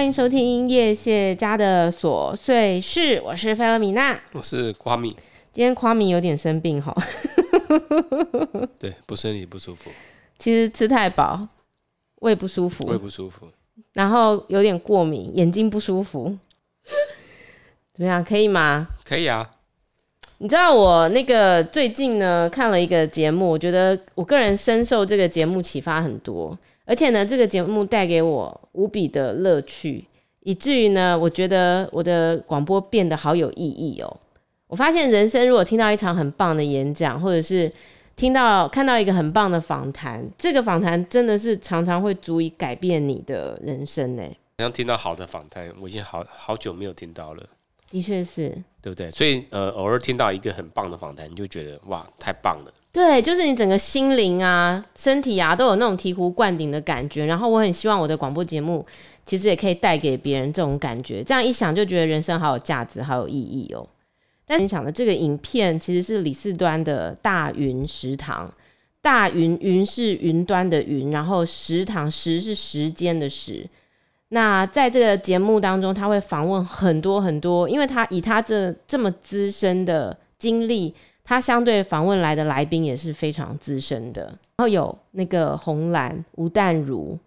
欢迎收听叶谢家的琐碎事，我是菲尔米娜，我是夸米。今天夸米有点生病哈，对，不身体不舒服。其实吃太饱，胃不舒服，胃不舒服，然后有点过敏，眼睛不舒服，怎么样？可以吗？可以啊。你知道我那个最近呢看了一个节目，我觉得我个人深受这个节目启发很多，而且呢这个节目带给我无比的乐趣，以至于呢我觉得我的广播变得好有意义哦。我发现人生如果听到一场很棒的演讲，或者是听到看到一个很棒的访谈，这个访谈真的是常常会足以改变你的人生呢。好像听到好的访谈，我已经好好久没有听到了。的确是，对不对？所以呃，偶尔听到一个很棒的访谈，你就觉得哇，太棒了。对，就是你整个心灵啊、身体啊，都有那种醍醐灌顶的感觉。然后我很希望我的广播节目，其实也可以带给别人这种感觉。这样一想，就觉得人生好有价值，好有意义哦。但你想的这个影片，其实是李四端的大云食堂。大云云是云端的云，然后食堂时是时间的时。那在这个节目当中，他会访问很多很多，因为他以他这这么资深的经历，他相对访问来的来宾也是非常资深的。然后有那个红蓝吴淡如，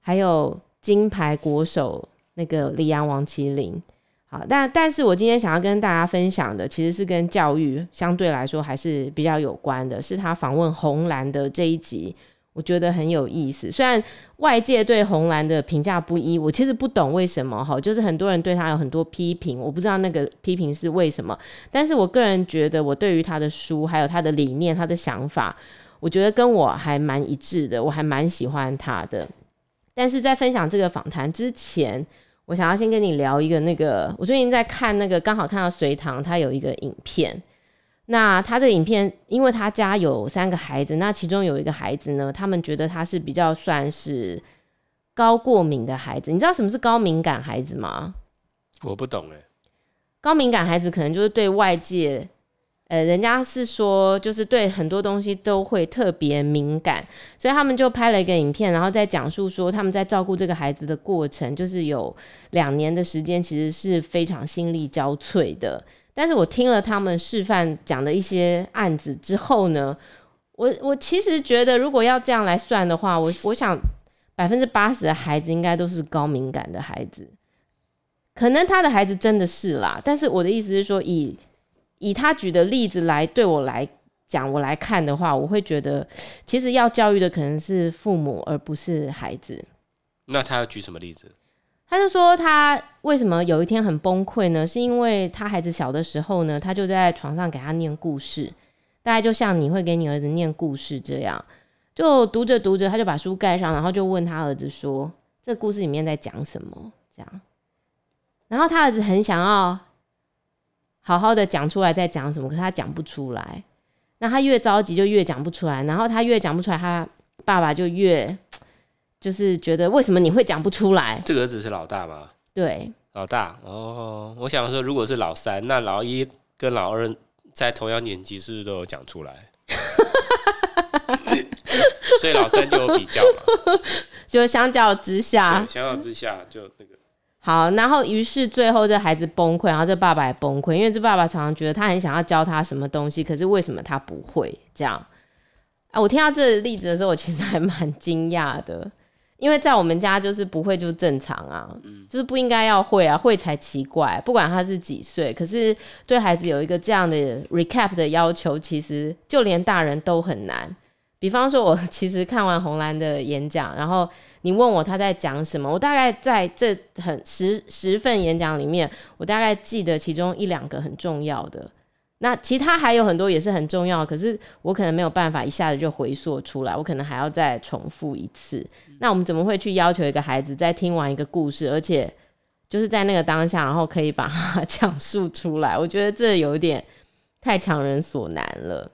还有金牌国手那个李阳王麒麟。好，但但是我今天想要跟大家分享的，其实是跟教育相对来说还是比较有关的，是他访问红蓝的这一集。我觉得很有意思，虽然外界对红蓝的评价不一，我其实不懂为什么哈，就是很多人对他有很多批评，我不知道那个批评是为什么。但是我个人觉得，我对于他的书，还有他的理念、他的想法，我觉得跟我还蛮一致的，我还蛮喜欢他的。但是在分享这个访谈之前，我想要先跟你聊一个那个，我最近在看那个，刚好看到隋唐他有一个影片。那他这个影片，因为他家有三个孩子，那其中有一个孩子呢，他们觉得他是比较算是高过敏的孩子。你知道什么是高敏感孩子吗？我不懂哎。高敏感孩子可能就是对外界，呃，人家是说就是对很多东西都会特别敏感，所以他们就拍了一个影片，然后在讲述说他们在照顾这个孩子的过程，就是有两年的时间，其实是非常心力交瘁的。但是我听了他们示范讲的一些案子之后呢，我我其实觉得，如果要这样来算的话，我我想百分之八十的孩子应该都是高敏感的孩子，可能他的孩子真的是啦。但是我的意思是说，以以他举的例子来对我来讲，我来看的话，我会觉得，其实要教育的可能是父母，而不是孩子。那他要举什么例子？他就说他为什么有一天很崩溃呢？是因为他孩子小的时候呢，他就在床上给他念故事，大概就像你会给你儿子念故事这样，就读着读着，他就把书盖上，然后就问他儿子说：“这故事里面在讲什么？”这样，然后他儿子很想要好好的讲出来在讲什么，可是他讲不出来。那他越着急就越讲不出来，然后他越讲不出来，他爸爸就越。就是觉得为什么你会讲不出来？这个儿子是老大吗？对，老大哦。我想说，如果是老三，那老一跟老二在同样年纪，是不是都有讲出来？所以老三就有比较嘛。就相较之下，相较之下就那个好。然后于是最后这孩子崩溃，然后这爸爸也崩溃，因为这爸爸常常觉得他很想要教他什么东西，可是为什么他不会这样？啊，我听到这个例子的时候，我其实还蛮惊讶的。因为在我们家就是不会就是正常啊，嗯、就是不应该要会啊，会才奇怪。不管他是几岁，可是对孩子有一个这样的 recap 的要求，其实就连大人都很难。比方说，我 其实看完红蓝的演讲，然后你问我他在讲什么，我大概在这很十十份演讲里面，我大概记得其中一两个很重要的。那其他还有很多也是很重要，可是我可能没有办法一下子就回溯出来，我可能还要再重复一次。那我们怎么会去要求一个孩子在听完一个故事，而且就是在那个当下，然后可以把它讲述出来？我觉得这有点太强人所难了。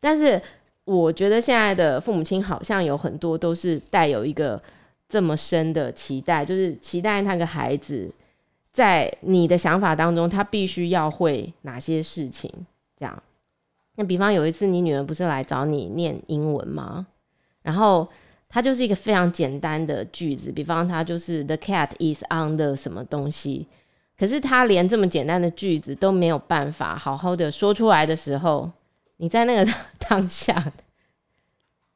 但是我觉得现在的父母亲好像有很多都是带有一个这么深的期待，就是期待那个孩子。在你的想法当中，他必须要会哪些事情？这样，那比方有一次你女儿不是来找你念英文吗？然后它就是一个非常简单的句子，比方它就是 The cat is on the 什么东西，可是它连这么简单的句子都没有办法好好的说出来的时候，你在那个 当下，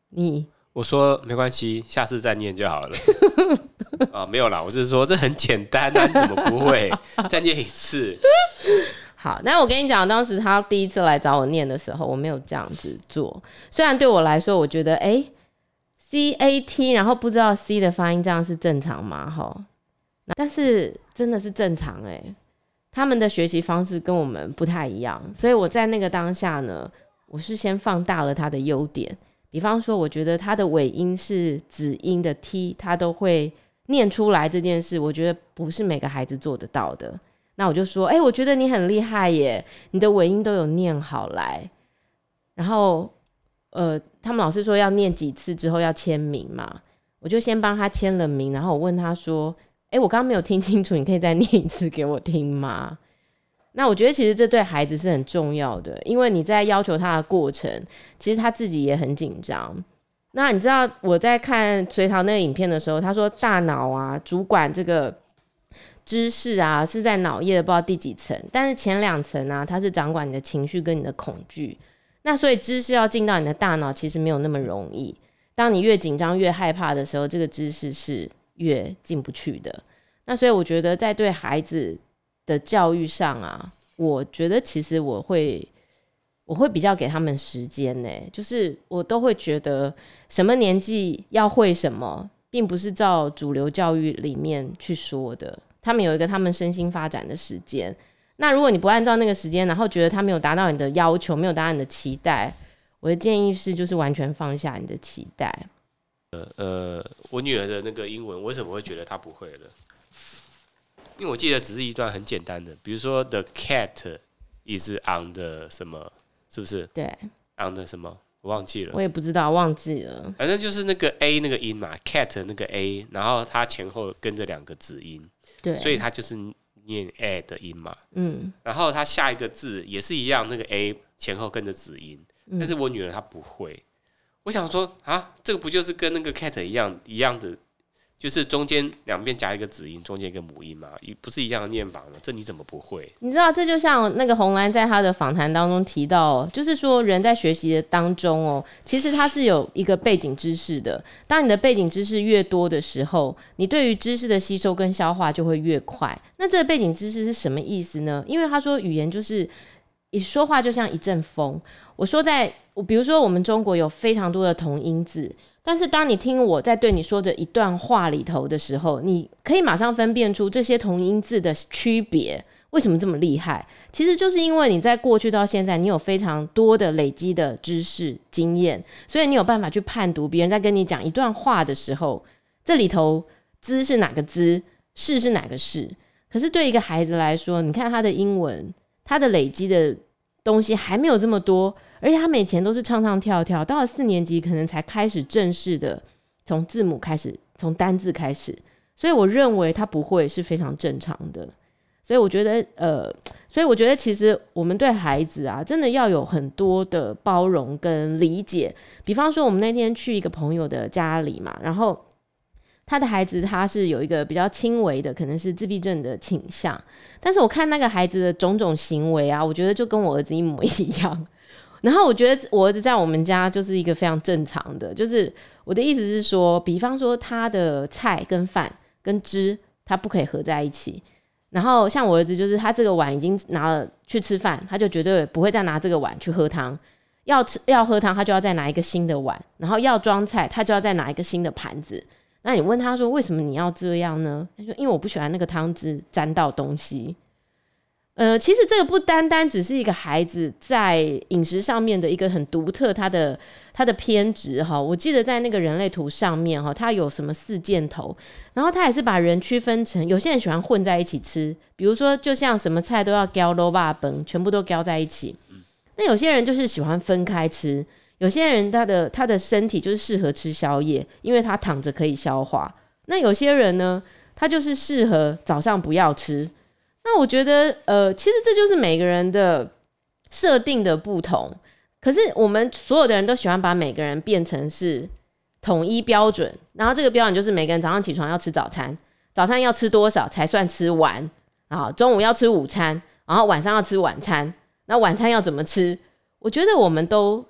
你我说没关系，下次再念就好了。啊、哦，没有啦，我就是说这很简单啊，你怎么不会？再念一次。好，那我跟你讲，当时他第一次来找我念的时候，我没有这样子做。虽然对我来说，我觉得哎。诶 C A T，然后不知道 C 的发音这样是正常吗？哈，但是真的是正常诶、他们的学习方式跟我们不太一样，所以我在那个当下呢，我是先放大了他的优点，比方说，我觉得他的尾音是子音的 T，他都会念出来这件事，我觉得不是每个孩子做得到的。那我就说，哎、我觉得你很厉害耶，你的尾音都有念好来，然后。呃，他们老师说要念几次之后要签名嘛，我就先帮他签了名，然后我问他说：“诶，我刚刚没有听清楚，你可以再念一次给我听吗？”那我觉得其实这对孩子是很重要的，因为你在要求他的过程，其实他自己也很紧张。那你知道我在看隋唐那个影片的时候，他说大脑啊，主管这个知识啊是在脑叶的不知道第几层，但是前两层啊，它是掌管你的情绪跟你的恐惧。那所以知识要进到你的大脑，其实没有那么容易。当你越紧张、越害怕的时候，这个知识是越进不去的。那所以我觉得，在对孩子的教育上啊，我觉得其实我会，我会比较给他们时间呢。就是我都会觉得，什么年纪要会什么，并不是照主流教育里面去说的。他们有一个他们身心发展的时间。那如果你不按照那个时间，然后觉得他没有达到你的要求，没有达到你的期待，我的建议是，就是完全放下你的期待。呃呃，我女儿的那个英文，为什么会觉得她不会了？因为我记得只是一段很简单的，比如说 The cat is on the 什么，是不是？对，on the 什么，我忘记了。我也不知道，忘记了。反正就是那个 a 那个音嘛，cat 那个 a，然后它前后跟着两个子音，对，所以它就是。念 a 的音嘛，嗯，然后它下一个字也是一样，那个 a 前后跟着子音，嗯，但是我女儿她不会，我想说啊，这个不就是跟那个 cat 一样一样的？就是中间两边夹一个子音，中间一个母音嘛，一不是一样的念法吗？这你怎么不会？你知道，这就像那个红兰在他的访谈当中提到，就是说人在学习的当中哦，其实他是有一个背景知识的。当你的背景知识越多的时候，你对于知识的吸收跟消化就会越快。那这个背景知识是什么意思呢？因为他说语言就是你说话就像一阵风。我说在，我比如说我们中国有非常多的同音字。但是当你听我在对你说着一段话里头的时候，你可以马上分辨出这些同音字的区别。为什么这么厉害？其实就是因为你在过去到现在，你有非常多的累积的知识经验，所以你有办法去判读别人在跟你讲一段话的时候，这里头“兹”是哪个“兹”，“是”是哪个“是”。可是对一个孩子来说，你看他的英文，他的累积的东西还没有这么多。而且他以前都是唱唱跳跳，到了四年级可能才开始正式的从字母开始，从单字开始。所以我认为他不会是非常正常的。所以我觉得，呃，所以我觉得其实我们对孩子啊，真的要有很多的包容跟理解。比方说，我们那天去一个朋友的家里嘛，然后他的孩子他是有一个比较轻微的，可能是自闭症的倾向。但是我看那个孩子的种种行为啊，我觉得就跟我儿子一模一样。然后我觉得我儿子在我们家就是一个非常正常的，就是我的意思是说，比方说他的菜跟饭跟汁，他不可以合在一起。然后像我儿子，就是他这个碗已经拿了去吃饭，他就绝对不会再拿这个碗去喝汤。要吃要喝汤，他就要再拿一个新的碗。然后要装菜，他就要再拿一个新的盘子。那你问他说，为什么你要这样呢？他说因为我不喜欢那个汤汁沾到东西。呃，其实这个不单单只是一个孩子在饮食上面的一个很独特，他的他的偏执哈。我记得在那个人类图上面哈，他有什么四箭头，然后他也是把人区分成，有些人喜欢混在一起吃，比如说就像什么菜都要搅卤肉饭，全部都浇在一起。那有些人就是喜欢分开吃，有些人他的他的身体就是适合吃宵夜，因为他躺着可以消化。那有些人呢，他就是适合早上不要吃。那我觉得，呃，其实这就是每个人的设定的不同。可是我们所有的人都喜欢把每个人变成是统一标准，然后这个标准就是每个人早上起床要吃早餐，早餐要吃多少才算吃完，然后中午要吃午餐，然后晚上要吃晚餐，那晚餐要怎么吃？我觉得我们都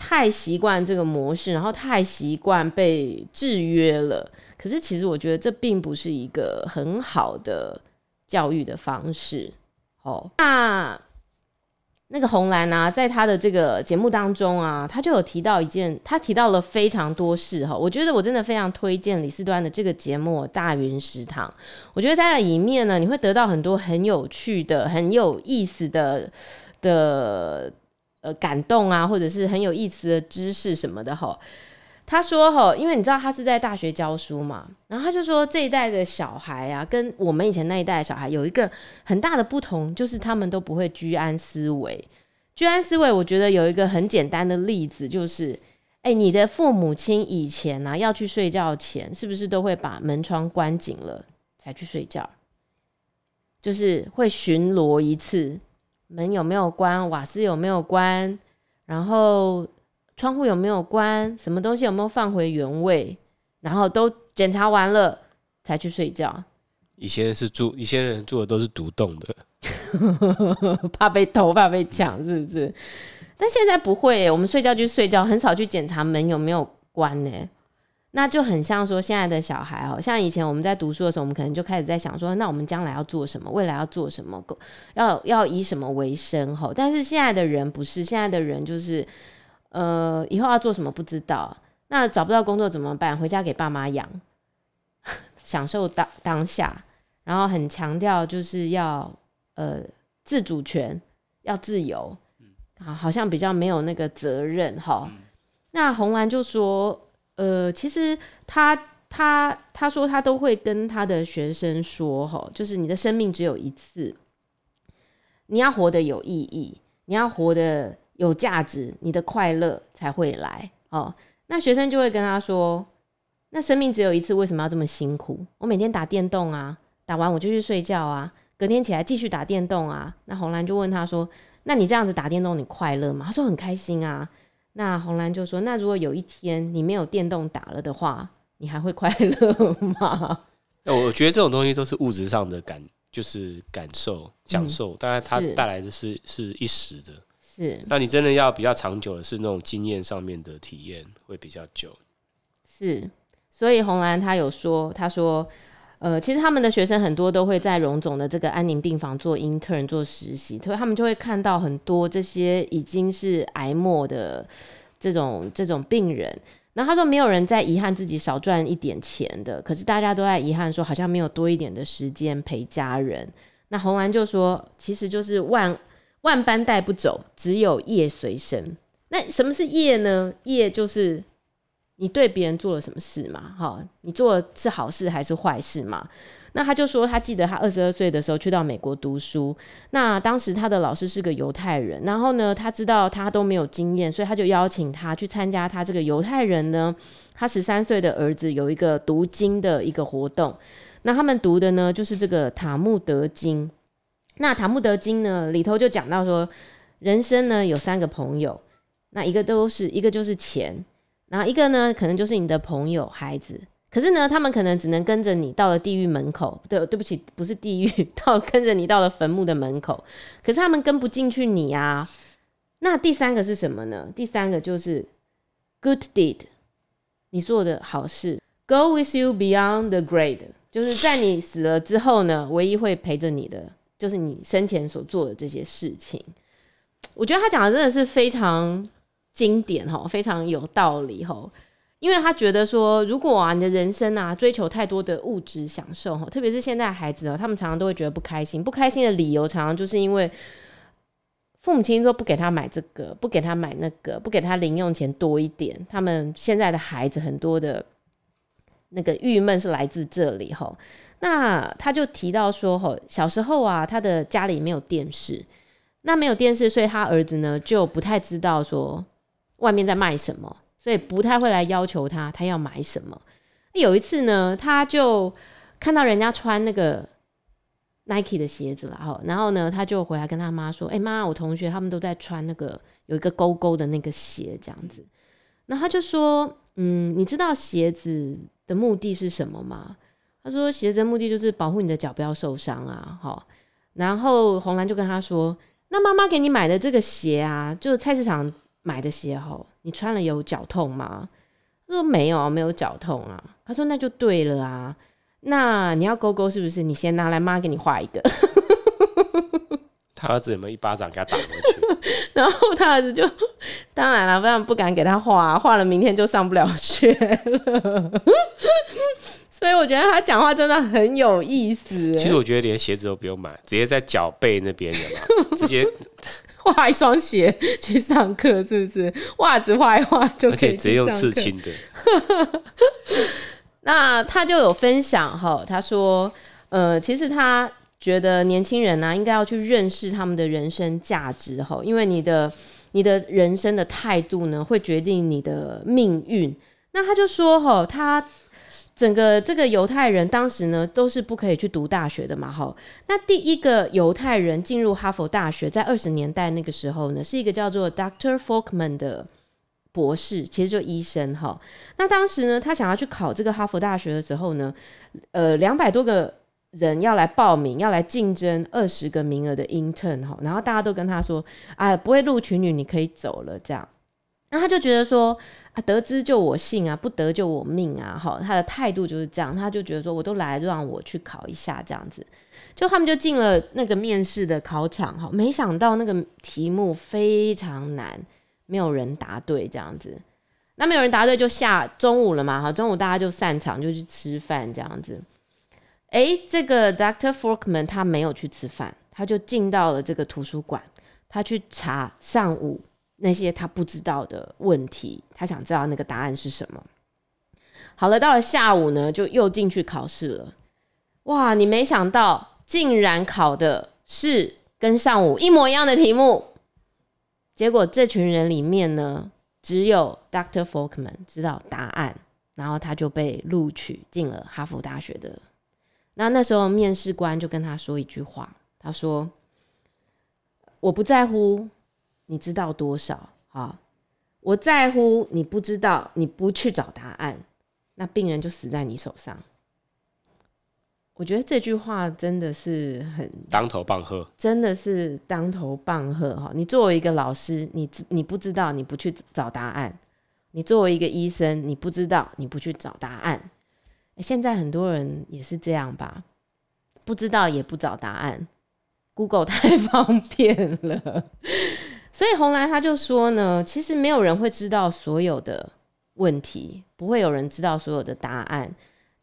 太习惯这个模式，然后太习惯被制约了。可是其实我觉得这并不是一个很好的教育的方式。哦，那。那个红兰啊，在他的这个节目当中啊，他就有提到一件，他提到了非常多事哈。我觉得我真的非常推荐李四端的这个节目《大云食堂》。我觉得在里面呢，你会得到很多很有趣的、很有意思的的呃感动啊，或者是很有意思的知识什么的哈。他说哈，因为你知道他是在大学教书嘛，然后他就说这一代的小孩啊，跟我们以前那一代的小孩有一个很大的不同，就是他们都不会居安思危。居安思危，我觉得有一个很简单的例子，就是，哎，你的父母亲以前呢，要去睡觉前，是不是都会把门窗关紧了才去睡觉？就是会巡逻一次，门有没有关，瓦斯有没有关，然后。窗户有没有关？什么东西有没有放回原位？然后都检查完了才去睡觉。以前是住，以前人住的都是独栋的，怕被偷，怕被抢，是不是？但现在不会耶，我们睡觉就睡觉，很少去检查门有没有关呢。那就很像说现在的小孩哦，像以前我们在读书的时候，我们可能就开始在想说，那我们将来要做什么？未来要做什么？要要以什么为生？吼，但是现在的人不是，现在的人就是。呃，以后要做什么不知道，那找不到工作怎么办？回家给爸妈养，享受当当下，然后很强调就是要呃自主权，要自由，啊，好像比较没有那个责任哈。那红兰就说，呃，其实他他他说他都会跟他的学生说哈，就是你的生命只有一次，你要活得有意义，你要活得。有价值，你的快乐才会来哦。那学生就会跟他说：“那生命只有一次，为什么要这么辛苦？我每天打电动啊，打完我就去睡觉啊，隔天起来继续打电动啊。”那红兰就问他说：“那你这样子打电动，你快乐吗？”他说：“很开心啊。”那红兰就说：“那如果有一天你没有电动打了的话，你还会快乐吗？” 我觉得这种东西都是物质上的感，就是感受、享受，当然它带来的是是一时的。是，那你真的要比较长久的是那种经验上面的体验会比较久。是，所以红兰他有说，他说，呃，其实他们的学生很多都会在荣总的这个安宁病房做 intern 做实习，所以他们就会看到很多这些已经是癌末的这种这种病人。然后他说，没有人在遗憾自己少赚一点钱的，可是大家都在遗憾说，好像没有多一点的时间陪家人。那红兰就说，其实就是万。万般带不走，只有业随身。那什么是业呢？业就是你对别人做了什么事嘛？哈，你做的是好事还是坏事嘛？那他就说，他记得他二十二岁的时候去到美国读书。那当时他的老师是个犹太人，然后呢，他知道他都没有经验，所以他就邀请他去参加他这个犹太人呢，他十三岁的儿子有一个读经的一个活动。那他们读的呢，就是这个塔木德经。那《塔木德经》呢里头就讲到说，人生呢有三个朋友，那一个都是一个就是钱，然后一个呢可能就是你的朋友孩子，可是呢他们可能只能跟着你到了地狱门口，对，对不起，不是地狱，到跟着你到了坟墓的门口，可是他们跟不进去你啊。那第三个是什么呢？第三个就是 good deed，你做的好事，go with you beyond the grave，就是在你死了之后呢，唯一会陪着你的。就是你生前所做的这些事情，我觉得他讲的真的是非常经典哈，非常有道理哈。因为他觉得说，如果啊你的人生啊追求太多的物质享受哈，特别是现在孩子啊，他们常常都会觉得不开心，不开心的理由常常就是因为父母亲都不给他买这个，不给他买那个，不给他零用钱多一点。他们现在的孩子很多的那个郁闷是来自这里哈。那他就提到说，吼，小时候啊，他的家里没有电视，那没有电视，所以他儿子呢就不太知道说外面在卖什么，所以不太会来要求他，他要买什么。有一次呢，他就看到人家穿那个 Nike 的鞋子了，哈，然后呢，他就回来跟他妈说，哎妈，我同学他们都在穿那个有一个勾勾的那个鞋，这样子。那他就说，嗯，你知道鞋子的目的是什么吗？”他说：“鞋子的目的就是保护你的脚不要受伤啊。”好，然后红兰就跟他说：“那妈妈给你买的这个鞋啊，就菜市场买的鞋吼，你穿了有脚痛吗？”他说：“没有，没有脚痛啊。”他说：“那就对了啊。那你要勾勾是不是？你先拿来，妈给你画一个。”他儿子有没有一巴掌给他打过去？然后他儿子就当然了，不然不敢给他画，画了明天就上不了学了。所以我觉得他讲话真的很有意思。其实我觉得连鞋子都不用买，直接在脚背那边有吗？直接画一双鞋去上课，是不是？袜子画一画就可以，而且直接用刺青的。那他就有分享哈，他说，呃，其实他。觉得年轻人呢、啊，应该要去认识他们的人生价值哈，因为你的你的人生的态度呢，会决定你的命运。那他就说哈，他整个这个犹太人当时呢，都是不可以去读大学的嘛哈。那第一个犹太人进入哈佛大学，在二十年代那个时候呢，是一个叫做 Doctor Folkman 的博士，其实就医生哈。那当时呢，他想要去考这个哈佛大学的时候呢，呃，两百多个。人要来报名，要来竞争二十个名额的 intern 哈，然后大家都跟他说，啊，不会录取你，你可以走了这样。那他就觉得说，啊，得之就我幸啊，不得就我命啊，哈，他的态度就是这样，他就觉得说，我都来，就让我去考一下这样子。就他们就进了那个面试的考场哈，没想到那个题目非常难，没有人答对这样子。那没有人答对，就下中午了嘛，哈，中午大家就散场，就去吃饭这样子。哎，这个 Doctor Forkman 他没有去吃饭，他就进到了这个图书馆，他去查上午那些他不知道的问题，他想知道那个答案是什么。好了，到了下午呢，就又进去考试了。哇，你没想到，竟然考的是跟上午一模一样的题目。结果这群人里面呢，只有 Dr. Folkman 知道答案，然后他就被录取进了哈佛大学的。那那时候面试官就跟他说一句话，他说：“我不在乎你知道多少啊，我在乎你不知道，你不去找答案，那病人就死在你手上。”我觉得这句话真的是很当头棒喝，真的是当头棒喝哈！你作为一个老师，你你不知道，你不去找答案；你作为一个医生，你不知道，你不去找答案。现在很多人也是这样吧，不知道也不找答案，Google 太 方便了，所以红兰他就说呢，其实没有人会知道所有的问题，不会有人知道所有的答案，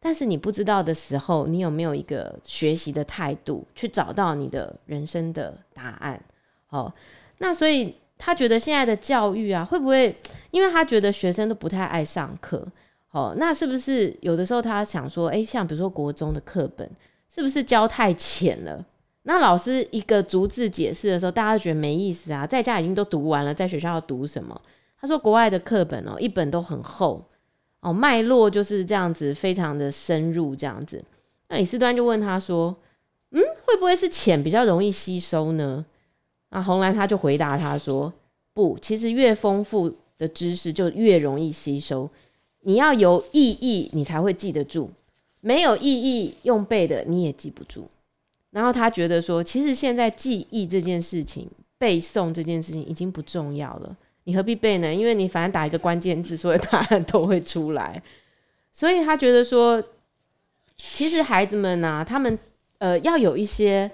但是你不知道的时候，你有没有一个学习的态度，去找到你的人生的答案？好，那所以他觉得现在的教育啊，会不会因为他觉得学生都不太爱上课？哦，那是不是有的时候他想说，哎，像比如说国中的课本，是不是教太浅了？那老师一个逐字解释的时候，大家都觉得没意思啊。在家已经都读完了，在学校要读什么？他说国外的课本哦，一本都很厚哦，脉络就是这样子，非常的深入这样子。那李四端就问他说，嗯，会不会是浅比较容易吸收呢？那红兰他就回答他说，不，其实越丰富的知识就越容易吸收。你要有意义，你才会记得住；没有意义，用背的你也记不住。然后他觉得说，其实现在记忆这件事情、背诵这件事情已经不重要了。你何必背呢？因为你反正打一个关键字，所有答案都会出来。所以他觉得说，其实孩子们啊，他们呃要有一些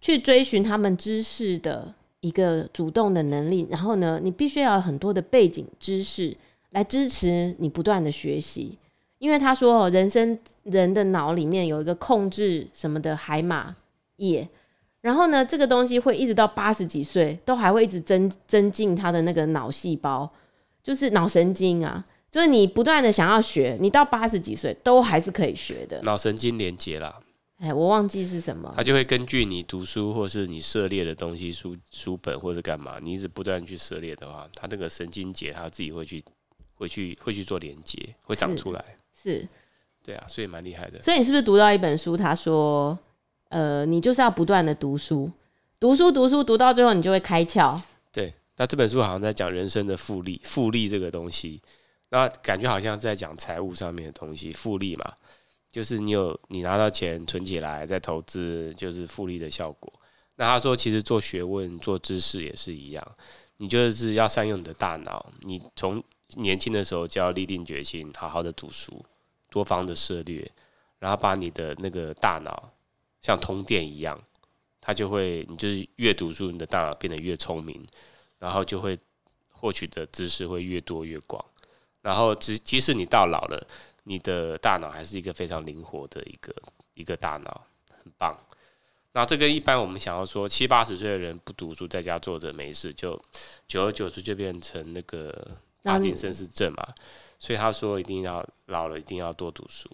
去追寻他们知识的一个主动的能力。然后呢，你必须要有很多的背景知识。来支持你不断的学习，因为他说哦，人生人的脑里面有一个控制什么的海马叶，然后呢，这个东西会一直到八十几岁都还会一直增增进他的那个脑细胞，就是脑神经啊，就是你不断的想要学，你到八十几岁都还是可以学的。脑神经连接啦，哎，我忘记是什么，他就会根据你读书或是你涉猎的东西书书本或是干嘛，你一直不断去涉猎的话，他那个神经节他自己会去。会去会去做连接，会长出来，是，是对啊，所以蛮厉害的。所以你是不是读到一本书？他说，呃，你就是要不断的读书，读书读书读到最后，你就会开窍。对，那这本书好像在讲人生的复利，复利这个东西。那感觉好像在讲财务上面的东西，复利嘛，就是你有你拿到钱存起来再投资，就是复利的效果。那他说，其实做学问、做知识也是一样，你就是要善用你的大脑，你从年轻的时候就要立定决心，好好的读书，多方的涉猎，然后把你的那个大脑像通电一样，它就会，你就是越读书，你的大脑变得越聪明，然后就会获取的知识会越多越广，然后即即使你到老了，你的大脑还是一个非常灵活的一个一个大脑，很棒。那这跟一般我们想要说七八十岁的人不读书，在家坐着没事，就久而久之就变成那个。帕金森氏症嘛，所以他说一定要老了，一定要多读书。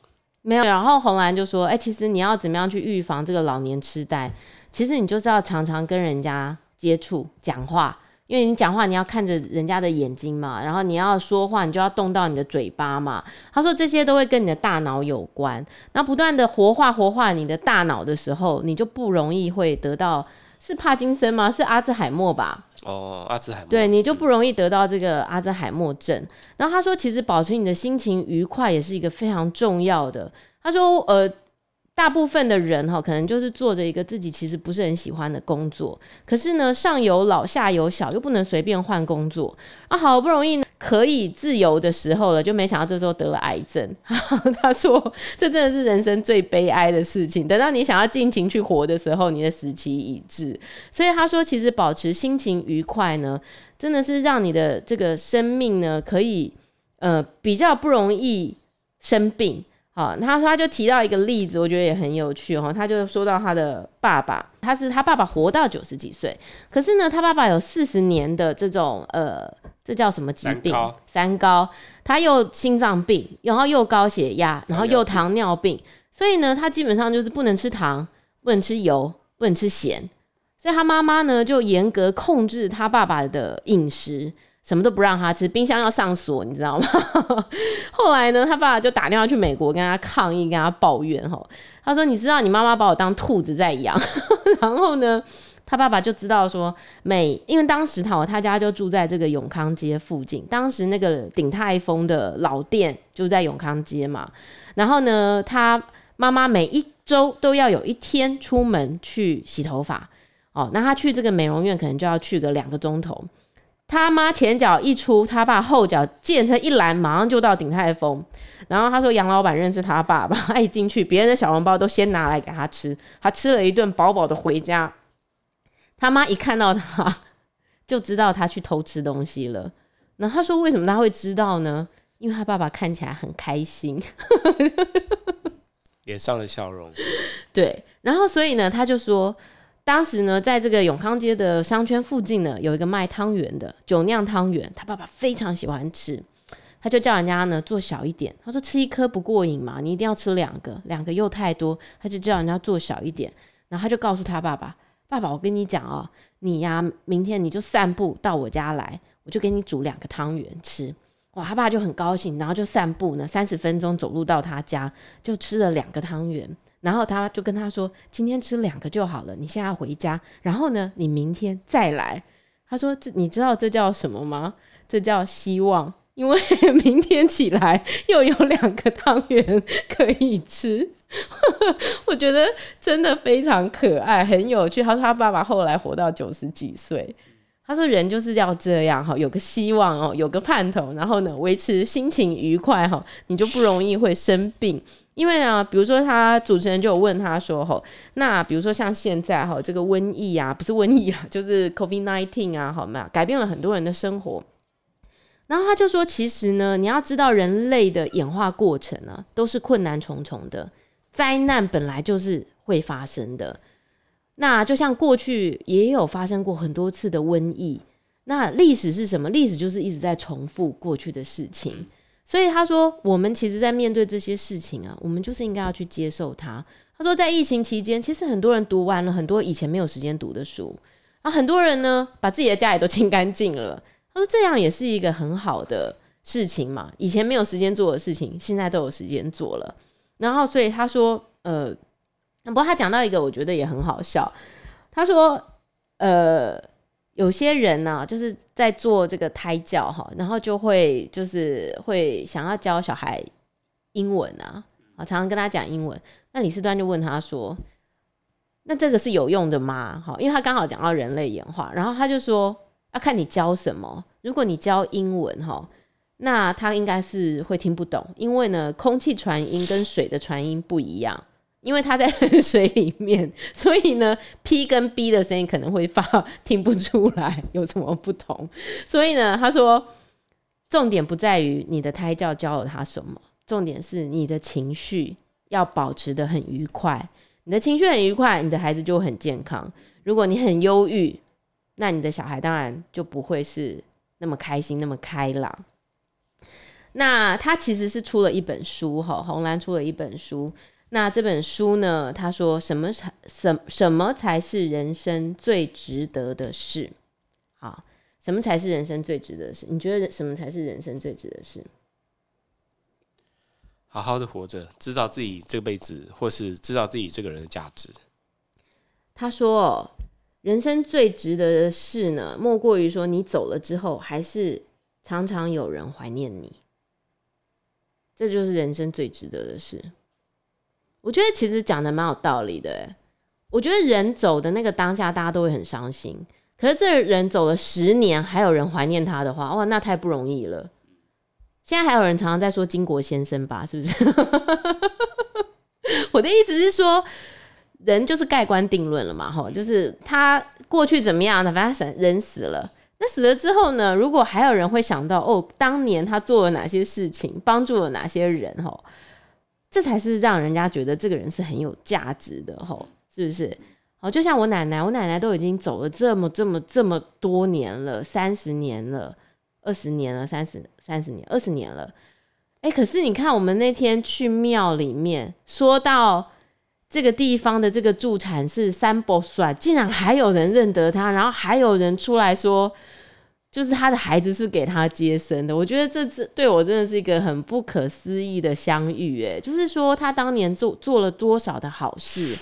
没有，然后红兰就说：“哎、其实你要怎么样去预防这个老年痴呆？其实你就是要常常跟人家接触、讲话，因为你讲话你要看着人家的眼睛嘛，然后你要说话，你就要动到你的嘴巴嘛。”他说这些都会跟你的大脑有关。那不断的活化、活化你的大脑的时候，你就不容易会得到是帕金森吗？是阿兹海默吧？哦，阿兹海默，对，你就不容易得到这个阿兹海默症。然后他说，其实保持你的心情愉快也是一个非常重要的。他说，呃。大部分的人哈，可能就是做着一个自己其实不是很喜欢的工作，可是呢，上有老下有小，又不能随便换工作啊，好不容易可以自由的时候了，就没想到这时候得了癌症。他说，这真的是人生最悲哀的事情。等到你想要尽情去活的时候，你的死期已至。所以他说，其实保持心情愉快呢，真的是让你的这个生命呢，可以呃比较不容易生病。好，他说他就提到一个例子，我觉得也很有趣哦。他就说到他的爸爸，他是他爸爸活到九十几岁，可是呢，他爸爸有四十年的这种呃，这叫什么疾病？三高，三高，他又心脏病，然后又高血压，然后又糖尿病，所以呢，他基本上就是不能吃糖，不能吃油，不能吃咸，所以他妈妈呢就严格控制他爸爸的饮食。什么都不让他吃，冰箱要上锁，你知道吗？后来呢，他爸爸就打电话去美国跟他抗议，跟他抱怨哈。他说：“你知道你妈妈把我当兔子在养。”然后呢，他爸爸就知道说，每因为当时他他家就住在这个永康街附近，当时那个鼎泰丰的老店就在永康街嘛。然后呢，他妈妈每一周都要有一天出门去洗头发哦。那他去这个美容院可能就要去个两个钟头。他妈前脚一出，他爸后脚见车一拦，马上就到鼎泰丰。然后他说杨老板认识他爸爸，他一进去，别人的小笼包都先拿来给他吃，他吃了一顿饱饱的回家。他妈一看到他，就知道他去偷吃东西了。那他说为什么他会知道呢？因为他爸爸看起来很开心，脸上的笑容。对，然后所以呢，他就说。当时呢，在这个永康街的商圈附近呢，有一个卖汤圆的酒酿汤圆，他爸爸非常喜欢吃，他就叫人家呢做小一点。他说吃一颗不过瘾嘛，你一定要吃两个，两个又太多，他就叫人家做小一点。然后他就告诉他爸爸：“爸爸，我跟你讲哦，你呀，明天你就散步到我家来，我就给你煮两个汤圆吃。”哇，他爸就很高兴，然后就散步呢，三十分钟走路到他家，就吃了两个汤圆。然后他就跟他说：“今天吃两个就好了，你现在回家。然后呢，你明天再来。”他说：“这你知道这叫什么吗？这叫希望，因为明天起来又有两个汤圆可以吃。”我觉得真的非常可爱，很有趣。他说他爸爸后来活到九十几岁。他说人就是要这样哈，有个希望哦，有个盼头，然后呢，维持心情愉快哈，你就不容易会生病。因为啊，比如说他主持人就有问他说：“吼，那比如说像现在哈，这个瘟疫啊，不是瘟疫啊，就是 COVID-19 啊，好吗？改变了很多人的生活。然后他就说，其实呢，你要知道人类的演化过程呢，都是困难重重的，灾难本来就是会发生的。那就像过去也有发生过很多次的瘟疫，那历史是什么？历史就是一直在重复过去的事情。”所以他说，我们其实，在面对这些事情啊，我们就是应该要去接受它。他说，在疫情期间，其实很多人读完了很多以前没有时间读的书，啊，很多人呢，把自己的家里都 清干净了。他说，这样也是一个很好的事情嘛，以前没有时间做的事情，现在都有时间做了。然后，所以他说，呃，不过他讲到一个，我觉得也很好笑。他说，呃，有些人呢，就是在做这个胎教哈，然后就会就是会想要教小孩英文啊，啊，常常跟他讲英文。那李四端就问他说：“那这个是有用的吗？”哈，因为他刚好讲到人类演化，然后他就说：“要看你教什么。如果你教英文哈，那他应该是会听不懂，因为呢，空气传音跟水的传音不一样。”因为他在 水里面，所以呢，P 跟 B 的声音可能会发听不出来有什么不同。所以呢，他说，重点不在于你的胎教教了他什么，重点是你的情绪要保持得很愉快。你的情绪很愉快，你的孩子就很健康。如果你很忧郁，那你的小孩当然就不会是那么开心、那么开朗。那他其实是出了一本书，哈，红兰出了一本书。那这本书呢？他说什么才什什么才是人生最值得的事？好，什么才是人生最值得的事？你觉得什么才是人生最值得的事？好好的活着，知道自己这辈子，或是知道自己这个人的价值。他说，人生最值得的事呢，莫过于说你走了之后，还是常常有人怀念你。这就是人生最值得的事。我觉得其实讲的蛮有道理的，我觉得人走的那个当下，大家都会很伤心。可是这人走了十年，还有人怀念他的话，哇，那太不容易了。现在还有人常常在说金国先生吧，是不是？我的意思是说，人就是盖棺定论了嘛，吼，就是他过去怎么样呢？反正人死了，那死了之后呢？如果还有人会想到，哦，当年他做了哪些事情，帮助了哪些人，吼。这才是让人家觉得这个人是很有价值的吼，是不是？好，就像我奶奶，我奶奶都已经走了这么这么这么多年了，三十年了，二十年了，三十三十年，二十年了。哎，可是你看，我们那天去庙里面，说到这个地方的这个助产士三伯帅，竟然还有人认得他，然后还有人出来说。就是他的孩子是给他接生的，我觉得这这对我真的是一个很不可思议的相遇，诶，就是说他当年做做了多少的好事，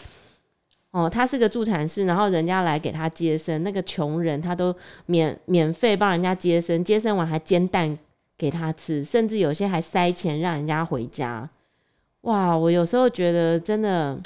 哦，他是个助产士，然后人家来给他接生，那个穷人他都免免费帮人家接生，接生完还煎蛋给他吃，甚至有些还塞钱让人家回家，哇，我有时候觉得真的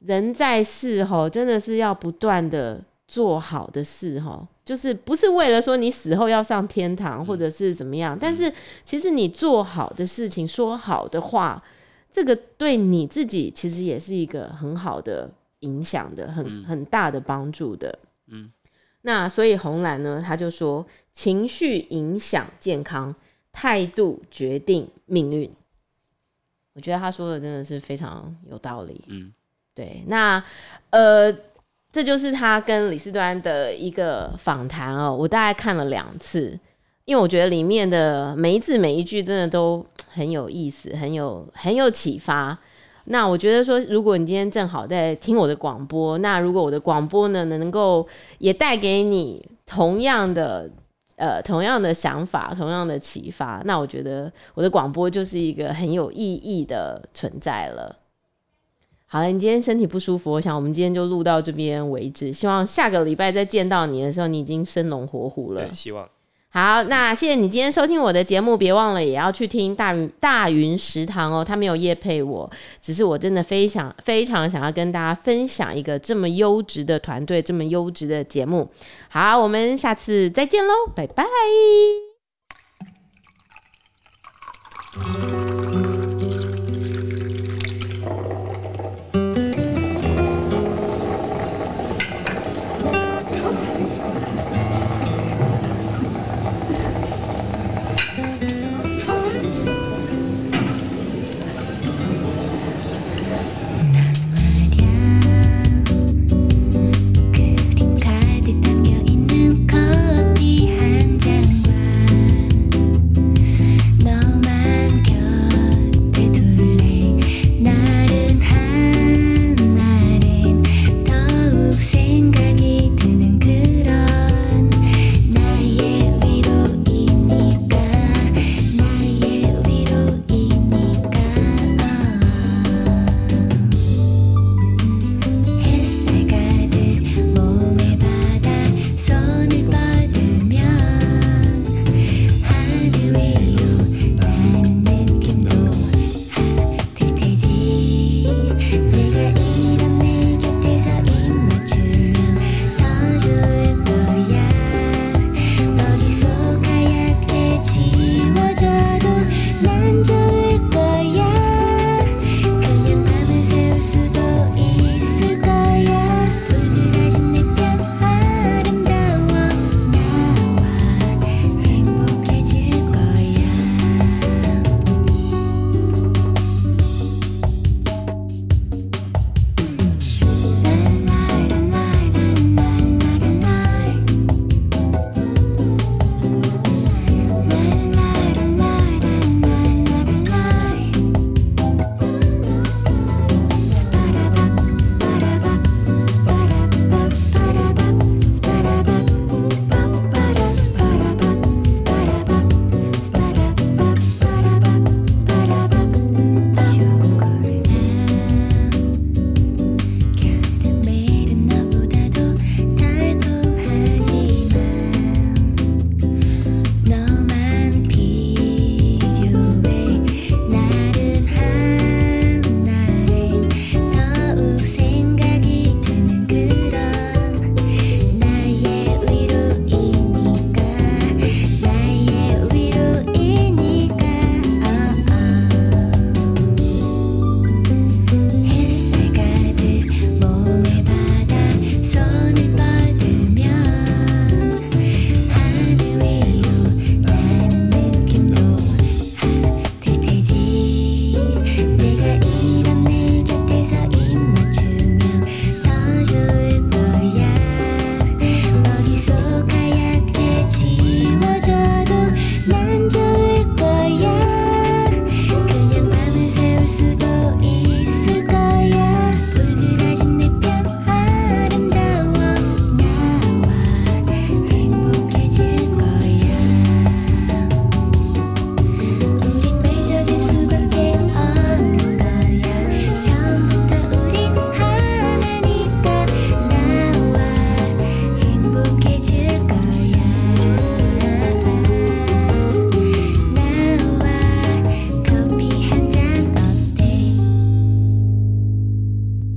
人在世吼，真的是要不断的做好的事吼。就是不是为了说你死后要上天堂或者是怎么样，但是其实你做好的事情、说好的话，这个对你自己其实也是一个很好的影响的，很很大的帮助的。嗯，那所以红兰呢，他就说，情绪影响健康，态度决定命运。我觉得他说的真的是非常有道理。嗯，对，那呃。这就是他跟李斯端的一个访谈哦，我大概看了两次，因为我觉得里面的每一字每一句真的都很有意思，很有很有启发。那我觉得说，如果你今天正好在听我的广播，那如果我的广播呢能够也带给你同样的呃同样的想法、同样的启发，那我觉得我的广播就是一个很有意义的存在了。好了，你今天身体不舒服，我想我们今天就录到这边为止。希望下个礼拜再见到你的时候，你已经生龙活虎了。对，希望。好，那谢谢你今天收听我的节目，别忘了也要去听大云大云食堂哦。他没有夜配我，只是我真的非常非常想要跟大家分享一个这么优质的团队，这么优质的节目。好，我们下次再见喽，拜拜。